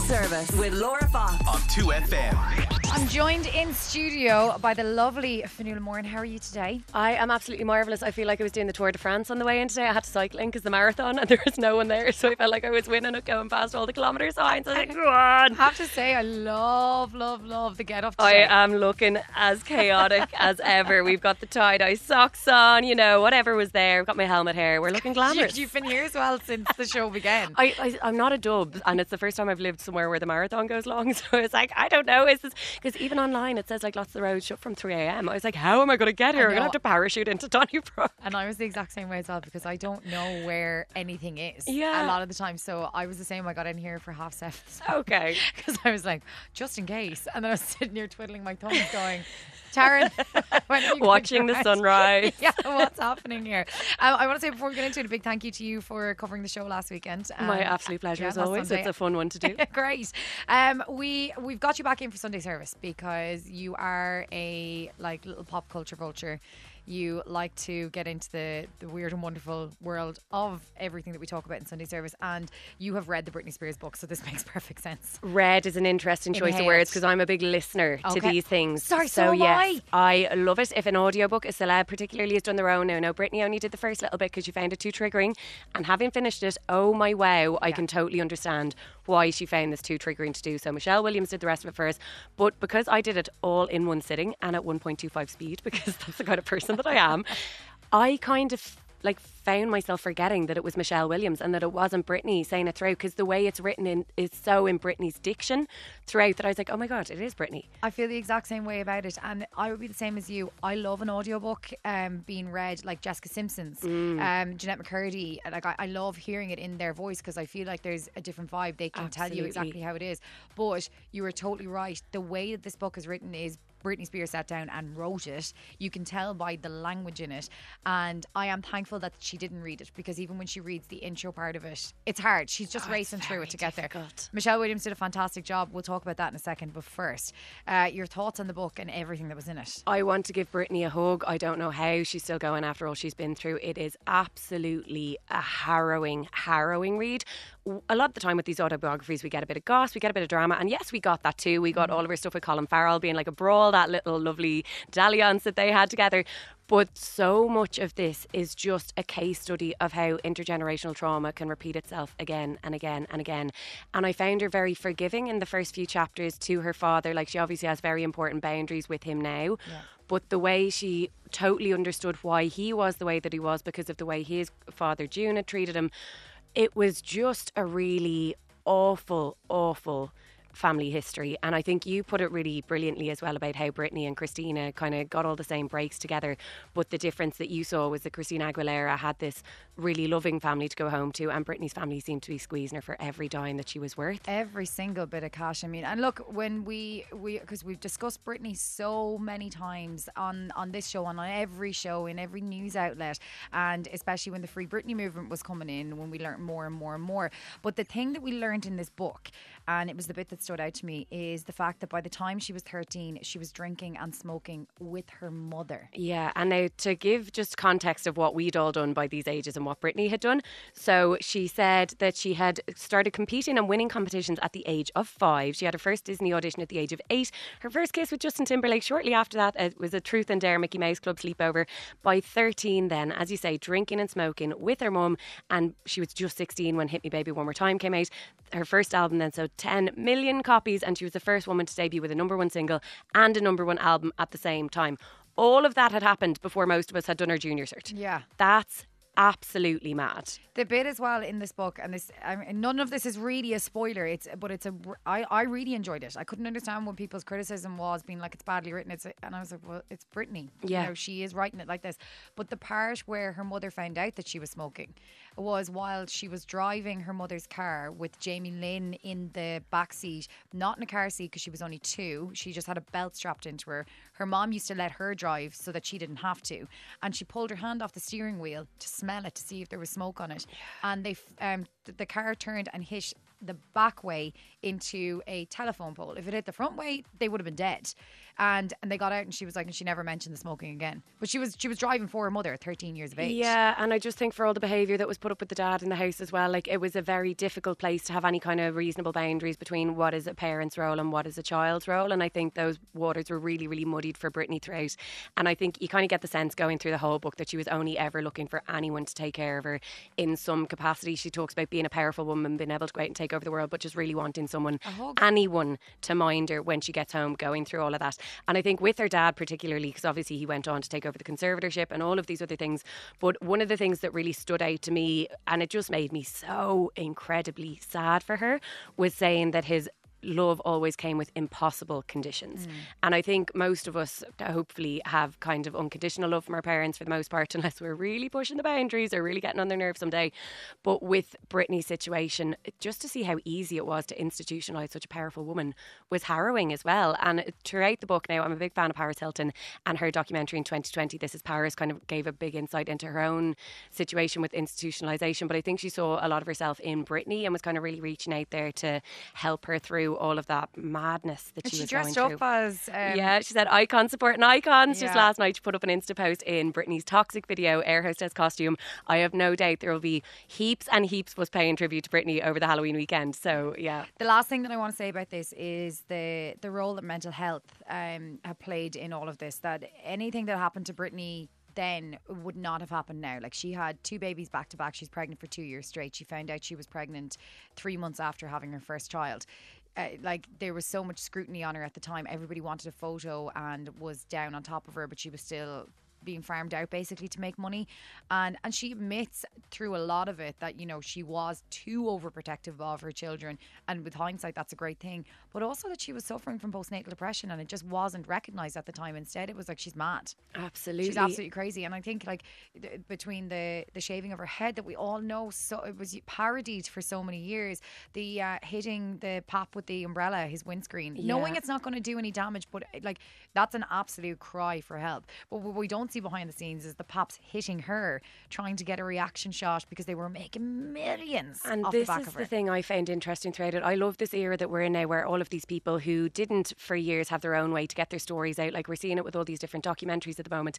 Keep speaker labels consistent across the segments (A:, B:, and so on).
A: Service with Laura Fox.
B: on 2FM.
C: I'm joined in studio by the lovely Fionnuala Moran. How are you today?
D: I am absolutely marvellous. I feel like I was doing the Tour de France on the way in today. I had to cycle in because the marathon and there was no one there. So I felt like I was winning it going past all the kilometre signs. I was like, go on.
C: I have to say, I love, love, love the get up
D: I am looking as chaotic as ever. We've got the tie dye socks on, you know, whatever was there. We've got my helmet hair. We're looking glamorous.
C: you've been here as well since the show began.
D: I, I, I'm not a dub, and it's the first time I've lived somewhere where the marathon goes long. So it's like, I don't know. Is this because even online it says like lots of the roads shut from 3 a.m. I was like, how am I going to get here? I'm going to have to parachute into Donnybrook.
C: And I was the exact same way as well because I don't know where anything is.
D: Yeah.
C: A lot of the time. So I was the same. I got in here for half seven.
D: Okay.
C: Because I was like, just in case. And then I was sitting here twiddling my thumbs going, Taryn, when are you gonna
D: Watching the sunrise.
C: yeah, what's happening here? Um, I want to say before we get into it, a big thank you to you for covering the show last weekend.
D: My
C: Um,
D: absolute pleasure
C: yeah,
D: as always.
C: Sunday.
D: It's a fun one to do.
C: Great. Um, we we've got you back in for Sunday service because you are a like little pop culture vulture. You like to get into the, the weird and wonderful world of everything that we talk about in Sunday service, and you have read the Britney Spears book, so this makes perfect sense.
D: Red is an interesting choice of words because I'm a big listener to these things.
C: Sorry, so am
D: yes, I love it. If an audiobook, a celeb particularly, has done their own now. Now, Britney only did the first little bit because she found it too triggering. And having finished it, oh my wow, I can totally understand why she found this too triggering to do. So Michelle Williams did the rest of it first. But because I did it all in one sitting and at 1.25 speed, because that's the kind of person that I am, I kind of like found myself forgetting that it was Michelle Williams and that it wasn't Britney saying it through because the way it's written in is so in Britney's diction throughout that I was like, oh my god, it is Britney.
C: I feel the exact same way about it, and I would be the same as you. I love an audiobook um, being read, like Jessica Simpson's,
D: Mm.
C: um, Jennette McCurdy. Like I, I love hearing it in their voice because I feel like there's a different vibe. They can tell you exactly how it is. But you were totally right. The way that this book is written is. Britney Spears sat down and wrote it. You can tell by the language in it. And I am thankful that she didn't read it because even when she reads the intro part of it, it's hard. She's just racing through it to get there. Michelle Williams did a fantastic job. We'll talk about that in a second. But first, uh, your thoughts on the book and everything that was in it.
D: I want to give Britney a hug. I don't know how she's still going after all she's been through. It is absolutely a harrowing, harrowing read. A lot of the time with these autobiographies, we get a bit of goss, we get a bit of drama, and yes, we got that too. We got mm. all of our stuff with Colin Farrell being like a brawl, that little lovely dalliance that they had together. But so much of this is just a case study of how intergenerational trauma can repeat itself again and again and again. And I found her very forgiving in the first few chapters to her father. Like she obviously has very important boundaries with him now. But the way she totally understood why he was the way that he was because of the way his father June had treated him, it was just a really awful, awful family history. And I think you put it really brilliantly as well about how Britney and Christina kind of got all the same breaks together. But the difference that you saw was that Christina Aguilera had this really loving family to go home to, and Britney's family seemed to be squeezing her for every dime that she was worth.
C: Every single bit of cash. I mean, and look, when we we because we've discussed Britney so many times on on this show, on every show, in every news outlet, and especially when the Free Britney movement was coming in, when we learned more and more and more. But the thing that we learned in this book, and it was the bit that stood out to me, is the fact that by the time she was thirteen, she was drinking and smoking with her mother.
D: Yeah, and now to give just context of what we'd all done by these ages and what Britney had done. So she said that she had started competing and winning competitions at the age of five. She had her first Disney audition at the age of eight. Her first kiss with Justin Timberlake shortly after that uh, was a Truth and Dare Mickey Mouse Club sleepover. By 13, then, as you say, drinking and smoking with her mum, and she was just 16 when Hit Me Baby One More Time came out. Her first album then sold 10 million copies, and she was the first woman to debut with a number one single and a number one album at the same time. All of that had happened before most of us had done our junior cert.
C: Yeah.
D: That's absolutely mad.
C: the bit as well in this book, and this I mean, none of this is really a spoiler. It's but it's a I I really enjoyed it. I couldn't understand when people's criticism was being like it's badly written. It's and I was like, well, it's Britney.
D: Yeah.
C: you know, she is writing it like this. But the part where her mother found out that she was smoking was while she was driving her mother's car with Jamie Lynn in the back seat, not in a car seat because she was only two. She just had a belt strapped into her. Her mom used to let her drive so that she didn't have to, and she pulled her hand off the steering wheel to smell it to see if there was smoke on it. And they, f- um, th- the car turned and hit the back way into a telephone pole. If it hit the front way, they would have been dead. And and they got out and she was like, and she never mentioned the smoking again. But she was she was driving for her mother, 13 years of age.
D: Yeah, and I just think for all the behaviour that was put up with the dad in the house as well, like it was a very difficult place to have any kind of reasonable boundaries between what is a parent's role and what is a child's role. And I think those waters were really, really muddied for Britney throughout. And I think you kind of get the sense going through the whole book that she was only ever looking for anyone to take care of her in some capacity. She talks about being a powerful woman, being able to go out and take over the world, but just really wanting someone, anyone to mind her when she gets home, going through all of that. And I think with her dad, particularly, because obviously he went on to take over the conservatorship and all of these other things. But one of the things that really stood out to me, and it just made me so incredibly sad for her, was saying that his love always came with impossible conditions. Mm. And I think most of us uh, hopefully have kind of unconditional love from our parents for the most part, unless we're really pushing the boundaries or really getting on their nerves someday. But with Britney's situation, just to see how easy it was to institutionalize such a powerful woman was harrowing as well. And throughout the book now, I'm a big fan of Paris Hilton and her documentary in 2020, This is Paris, kind of gave a big insight into her own situation with institutionalization. But I think she saw a lot of herself in Britney and was kind of really reaching out there to help her through all of that madness that
C: And
D: she,
C: she
D: was
C: dressed
D: going
C: up
D: through.
C: as um,
D: yeah, she said icon supporting icons. Just last night, she put up an Insta post in Britney's toxic video, air hostess costume. I have no doubt there will be heaps and heaps was paying tribute to Britney over the Halloween weekend. So yeah,
C: The last thing that I want to say about this is the the role that mental health um, have played in all of this. That anything that happened to Britney then would not have happened now. Like she had two babies back to back. She's pregnant for two years straight. She found out she was pregnant three months after having her first child. Uh, like there was so much scrutiny on her at the time. Everybody wanted a photo and was down on top of her, but she was still being farmed out basically to make money and and she admits through a lot of it that you know she was too overprotective of her children and with hindsight that's a great thing but also that she was suffering from postnatal depression and it just wasn't recognized at the time instead it was like she's mad
D: absolutely.
C: She's absolutely crazy, and I think like th- between the the shaving of her head that we all know, so it was parodied for so many years. The uh, hitting the pop with the umbrella, his windscreen, knowing it's not going to do any damage, but like that's an absolute cry for help. But we don't see behind the scenes is the pops hitting her, trying to get a reaction shot because they were making millions.
D: And
C: off
D: this
C: the back
D: is the thing I found interesting throughout it. I love this era that we're in now where all of these people who didn't for years have their own way to get their stories out, like we're seeing it with all these different documentaries at the moment.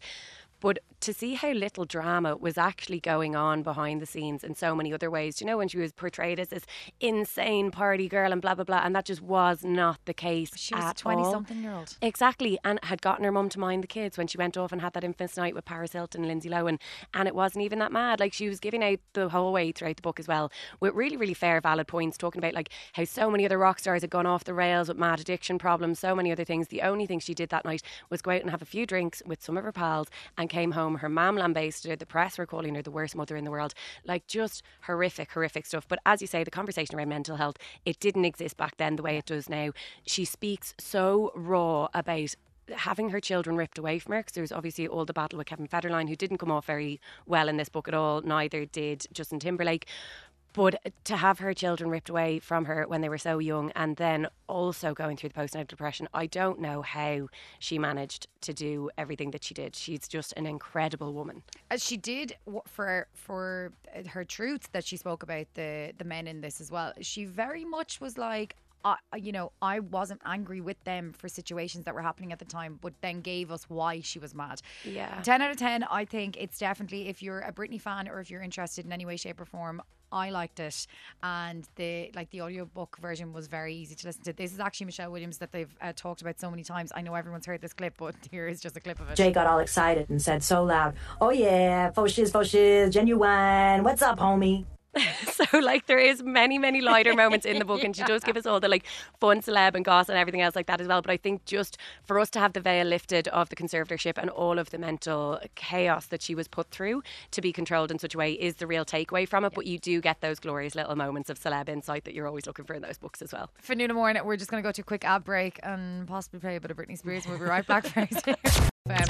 D: But to see how little drama was actually going on behind the scenes in so many other ways. Do you know, when she was portrayed as this insane party girl and blah, blah, blah, and that just was not the case.
C: She was a twenty-something year old.
D: Exactly, and had gotten her mum to mind the kids when she went off and had that infamous night with Paris Hilton and Lindsay Lohan, and it wasn't even that mad. Like she was giving out the whole way throughout the book as well, with really, really fair, valid points, talking about like how so many other rock stars had gone off the rails with mad addiction problems, so many other things. The only thing she did that night was go out and have a few drinks with some of her pals, and came home. Her mum lambasted her. The press were calling her the worst mother in the world. Like just horrific, horrific stuff. But as you say, the conversation around mental health, it didn't exist back then the way it does now. She speaks so raw about having her children ripped away from her because there's obviously all the battle with Kevin Federline who didn't come off very well in this book at all neither did Justin Timberlake but to have her children ripped away from her when they were so young and then also going through the postnatal depression I don't know how she managed to do everything that she did she's just an incredible woman
C: As she did for for uh, her truth that she spoke about the the men in this as well. She very much was like. I, you know, I wasn't angry with them for situations that were happening at the time, but then gave us why she was mad.
D: Yeah.
C: 10 out of 10, I think it's definitely, if you're a Britney fan or if you're interested in any way, shape, or form, I liked it. And the like the audiobook version was very easy to listen to. This is actually Michelle Williams that they've uh, talked about so many times. I know everyone's heard this clip, but here is just a clip of it.
B: Jay got all excited and said so loud, Oh yeah, faux shiz, faux shiz, genuine. What's up, homie?
D: so like there is many many lighter moments in the book and she does give us all the like fun celeb and gossip and everything else like that as well but i think just for us to have the veil lifted of the conservatorship and all of the mental chaos that she was put through to be controlled in such a way is the real takeaway from it but you do get those glorious little moments of celeb insight that you're always looking for in those books as well
C: For Nuna Morning, we're just going to go to a quick ad break and possibly play a bit of Britney Spears. We'll be right back very soon. Um,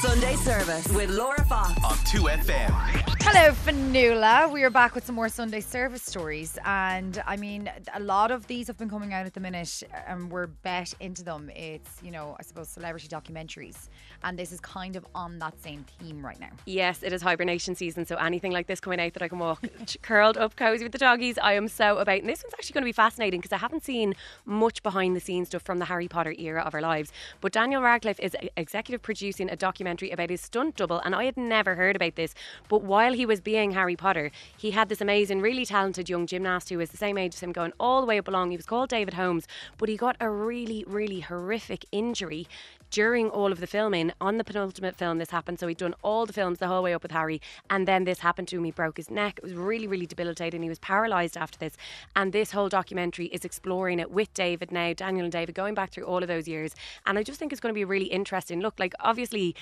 A: Sunday service with Laura Fox.
E: on 2FM.
C: Hello, Fionnuala. We are back with some more Sunday service stories. And I mean, a lot of these have been coming out at the minute, and we're bet into them. It's, you know, I suppose celebrity documentaries. And this is kind of on that same theme right now.
D: Yes, it is hibernation season, so anything like this coming out that I can walk curled up cozy with the doggies, I am so about. And this one's actually going to be fascinating because I haven't seen much behind the scenes stuff from the Harry Potter era of our lives. But Daniel Radcliffe is executive producing a documentary about his stunt double, and I had never heard about this. But while he was being Harry Potter, he had this amazing, really talented young gymnast who was the same age as him, going all the way up along. He was called David Holmes, but he got a really, really horrific injury during all of the filming. On the penultimate film this happened so he'd done all the films the whole way up with Harry and then this happened to him. He broke his neck. It was really really debilitating. He was paralyzed after this and this whole documentary is exploring it with David now Daniel and David going back through all of those years. And I just think it's going to be a really interesting. Look like obviously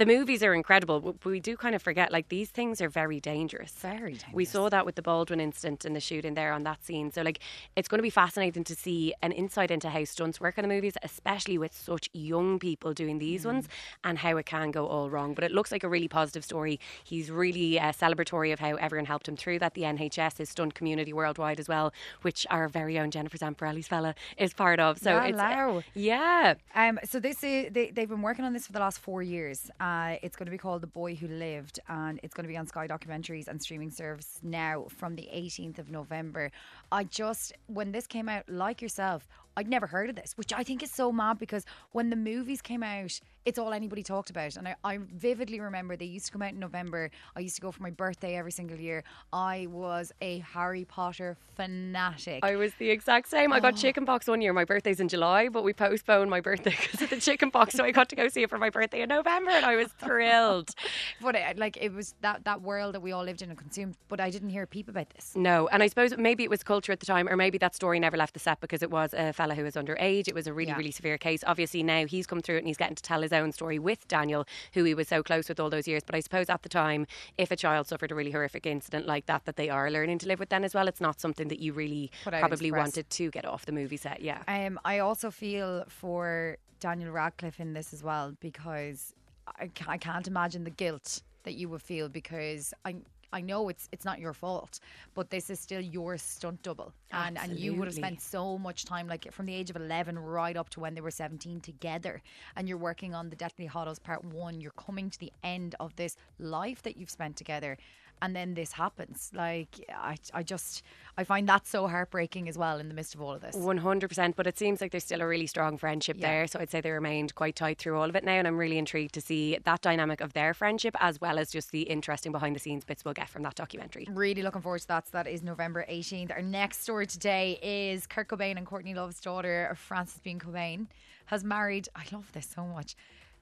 D: the movies are incredible, we do kind of forget like these things are very dangerous.
C: Very dangerous.
D: We saw that with the Baldwin incident and the shooting there on that scene. So like it's going to be fascinating to see an insight into how stunts work in the movies, especially with such young people doing these mm. ones and how it can go all wrong. But it looks like a really positive story. He's really uh, celebratory of how everyone helped him through that. The NHS, his stunt community worldwide as well, which our very own Jennifer Zamparelli's fella is part of. So
C: yeah,
D: it's
C: uh,
D: yeah.
C: Um. So this is they, they've been working on this for the last four years. Uh, it's going to be called The Boy Who Lived, and it's going to be on Sky Documentaries and streaming service now from the 18th of November. I just, when this came out, like yourself, I'd never heard of this, which I think is so mad because when the movies came out, it's all anybody talked about. And I, I, vividly remember they used to come out in November. I used to go for my birthday every single year. I was a Harry Potter fanatic.
D: I was the exact same. Oh. I got oh. chicken pox one year. My birthday's in July, but we postponed my birthday because of the chicken pox. So I got to go see it for my birthday in November and I was thrilled.
C: but it, like it was that, that world that we all lived in and consumed. But I didn't hear a peep about this.
D: No. And I suppose maybe it was culture at the time, or maybe that story never left the set because it was a fella who was underage. It was a really, yeah. really severe case. Obviously, now he's come through it and he's getting to tell his own story with Daniel, who he was so close with all those years. But I suppose at the time, if a child suffered a really horrific incident like that, that they are learning to live with then as well, it's not something that you really probably wanted to get off the movie set. Yeah.
C: Um, I also feel for Daniel Radcliffe in this as well because I, I can't imagine the guilt that you would feel because I I know it's it's not your fault, but this is still your stunt double, and and you would have spent so much time, like from the age of eleven right up to when they were seventeen together, and you're working on the Deathly Hallows Part One. You're coming to the end of this life that you've spent together, and then this happens. Like I, I just I find that so heartbreaking as well in the midst of all of this.
D: One hundred percent. But it seems like there's still a really strong friendship yeah. there. So I'd say they remained quite tight through all of it now, and I'm really intrigued to see that dynamic of their friendship as well as just the interesting behind the scenes bits we'll get from that documentary.
C: Really looking forward to that. So that is November 18th. Our next story today is Kurt Cobain and Courtney Love's daughter, Frances Bean Cobain, has married. I love this so much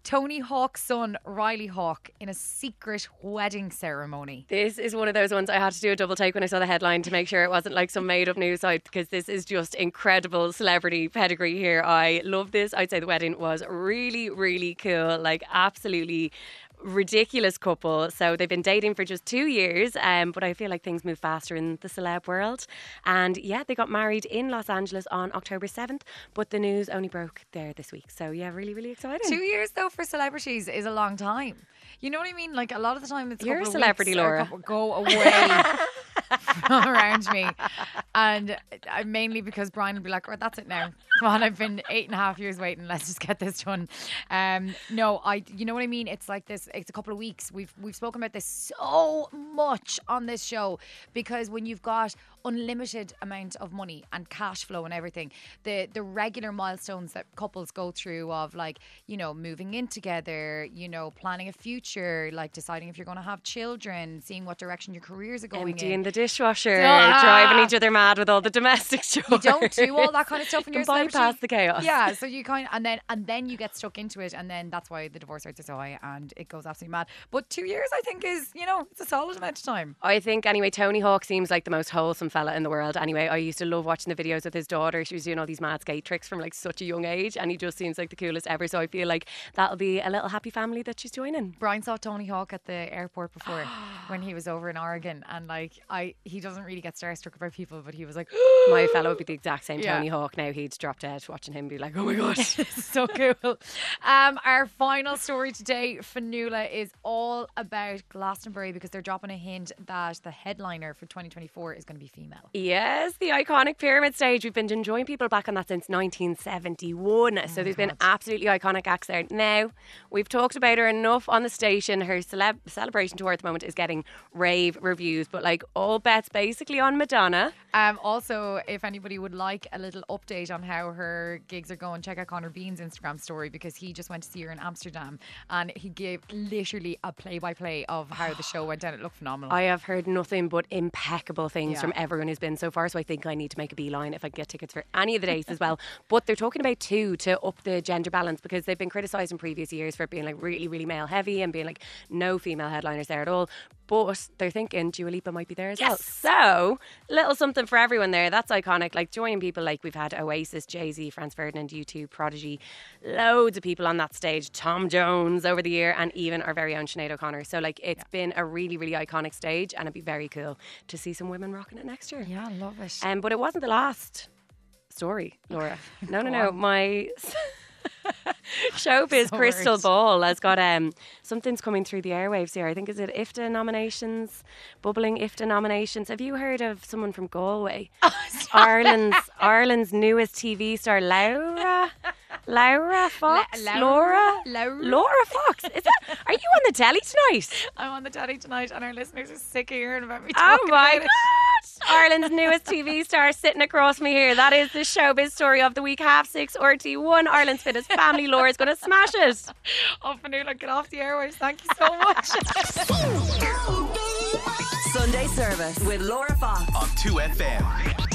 C: Tony Hawk's son, Riley Hawk, in a secret wedding ceremony.
D: This is one of those ones I had to do a double take when I saw the headline to make sure it wasn't like some made up news site because this is just incredible celebrity pedigree here. I love this. I'd say the wedding was really, really cool. Like, absolutely ridiculous couple. So they've been dating for just two years, um, but I feel like things move faster in the celeb world. And yeah, they got married in Los Angeles on October 7th, but the news only broke there this week. So yeah, really, really exciting.
C: Two years though for celebrities is a long time. You know what I mean? Like a lot of the time, it's
D: you're a celebrity, Laura.
C: Go away around me, and uh, mainly because Brian will be like, "Oh, that's it now. Come on, I've been eight and a half years waiting. Let's just get this done." Um, no, I. You know what I mean? It's like this. It's a couple of weeks. We've we've spoken about this so much on this show because when you've got unlimited amount of money and cash flow and everything, the the regular milestones that couples go through of like you know moving in together, you know planning a future like deciding if you're going to have children, seeing what direction your careers are going
D: Emptying
C: in.
D: the dishwasher, ah. driving each other mad with all the domestic chores.
C: You don't do all that kind of stuff in
D: you
C: your
D: bypass the chaos.
C: Yeah, so you kind of, and then and then you get stuck into it, and then that's why the divorce rates are so high, and it goes absolutely mad. But two years, I think, is you know it's a solid amount of time.
D: I think anyway. Tony Hawk seems like the most wholesome awesome fella in the world. Anyway, I used to love watching the videos with his daughter. She was doing all these mad skate tricks from like such a young age, and he just seems like the coolest ever. So I feel like that'll be a little happy family that she's joining.
C: Brian saw Tony Hawk at the airport before when he was over in Oregon, and like I, he doesn't really get starstruck about people, but he was like,
D: My fellow would be the exact same
C: Yeah.
D: Tony Hawk. Now he'd drop dead watching him be like, "Oh my gosh."
C: so cool. Um, our final story today, Fionnuala, is all about Glastonbury because they're dropping a hint that the headliner for 2024 is going to be female.
D: Yes, the iconic pyramid stage. We've been enjoying people back on that since 1971. so there's been absolutely iconic acts there. Now, we've talked about her enough on the station. Her celeb- celebration tour at the moment is getting rave reviews, but like all bets basically on Madonna.
C: Um, also, if anybody would like a little update on how her gigs are going, check out Connor Bean's Instagram story because he just went to see her in Amsterdam and he gave literally a play by play of how the show went down. It looked phenomenal.
D: I have heard nothing but impeccable things
C: Yeah.
D: from everyone who's been so far. So I think I need to make a beeline if I can get tickets for any of the days as well. But they're talking about two to up the gender balance because they've been criticised in previous years for it being like really, really male heavy and being like no female headliners there at all. But they're thinking Dua Lipa might be there as well. So little something for everyone there. That's iconic. Like joining people like we've had Oasis, Jay Z, Franz Ferdinand, U2, Prodigy, loads of people on that stage. Tom Jones over the year, and even our very own Sinead O'Connor. So like it's been a really, really iconic stage, and it'd be very cool to see some women rocking it next year.
C: yeah, I love it.
D: Um, but it wasn't the last story, Laura. No, no, no. My showbiz
C: Sorry.
D: crystal ball has got um something's coming through the airwaves here. I think is it IFTA nominations, bubbling IFTA nominations. Have you heard of someone from Galway? Ireland's Ireland's newest TV star, Laura. Laura Fox,
C: Laura?
D: Laura,
C: Laura?
D: Laura Fox. Is that? Are you on the telly tonight?
C: I'm on the telly tonight and our listeners are sick of hearing about me.
D: Oh my god! Ireland's newest TV star sitting across me here. That is the showbiz story of the week. Half six RT1. Ireland's fittest family. Laura's going to smash it.
C: Oh, Fionnuala, get off the airwaves. Thank you so much.
A: Sunday service with Laura Fox.
E: on 2FM.